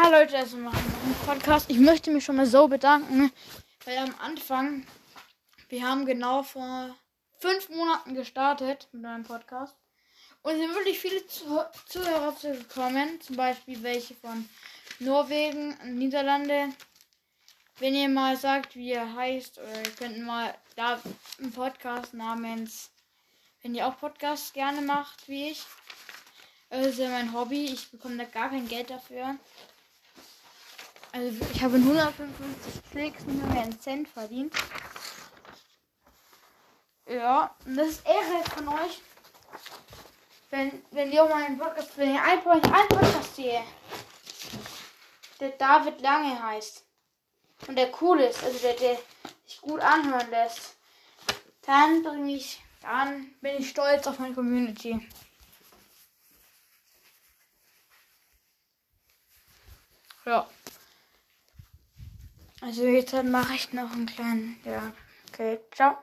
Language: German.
Hallo Leute, also machen Podcast. Ich möchte mich schon mal so bedanken, weil am Anfang, wir haben genau vor fünf Monaten gestartet mit einem Podcast. Und es sind wirklich viele Zuhörer gekommen, zum Beispiel welche von Norwegen, Niederlande. Wenn ihr mal sagt, wie ihr heißt, oder ihr könnt mal da einen Podcast namens, wenn ihr auch Podcasts gerne macht, wie ich. Das ist ja mein Hobby. Ich bekomme da gar kein Geld dafür. Also ich habe in 155 Klicks nur mehr einen Cent verdient. Ja, und das ist Ehre von euch. Wenn, wenn ihr auch mal einen Podcast, wenn ihr ein, einen Podcast sehe, der David Lange heißt und der cool ist, also der, der sich gut anhören lässt, dann bringe ich, dann bin ich stolz auf meine Community. Ja. Also jetzt mache ich noch einen kleinen, ja. Okay, ciao.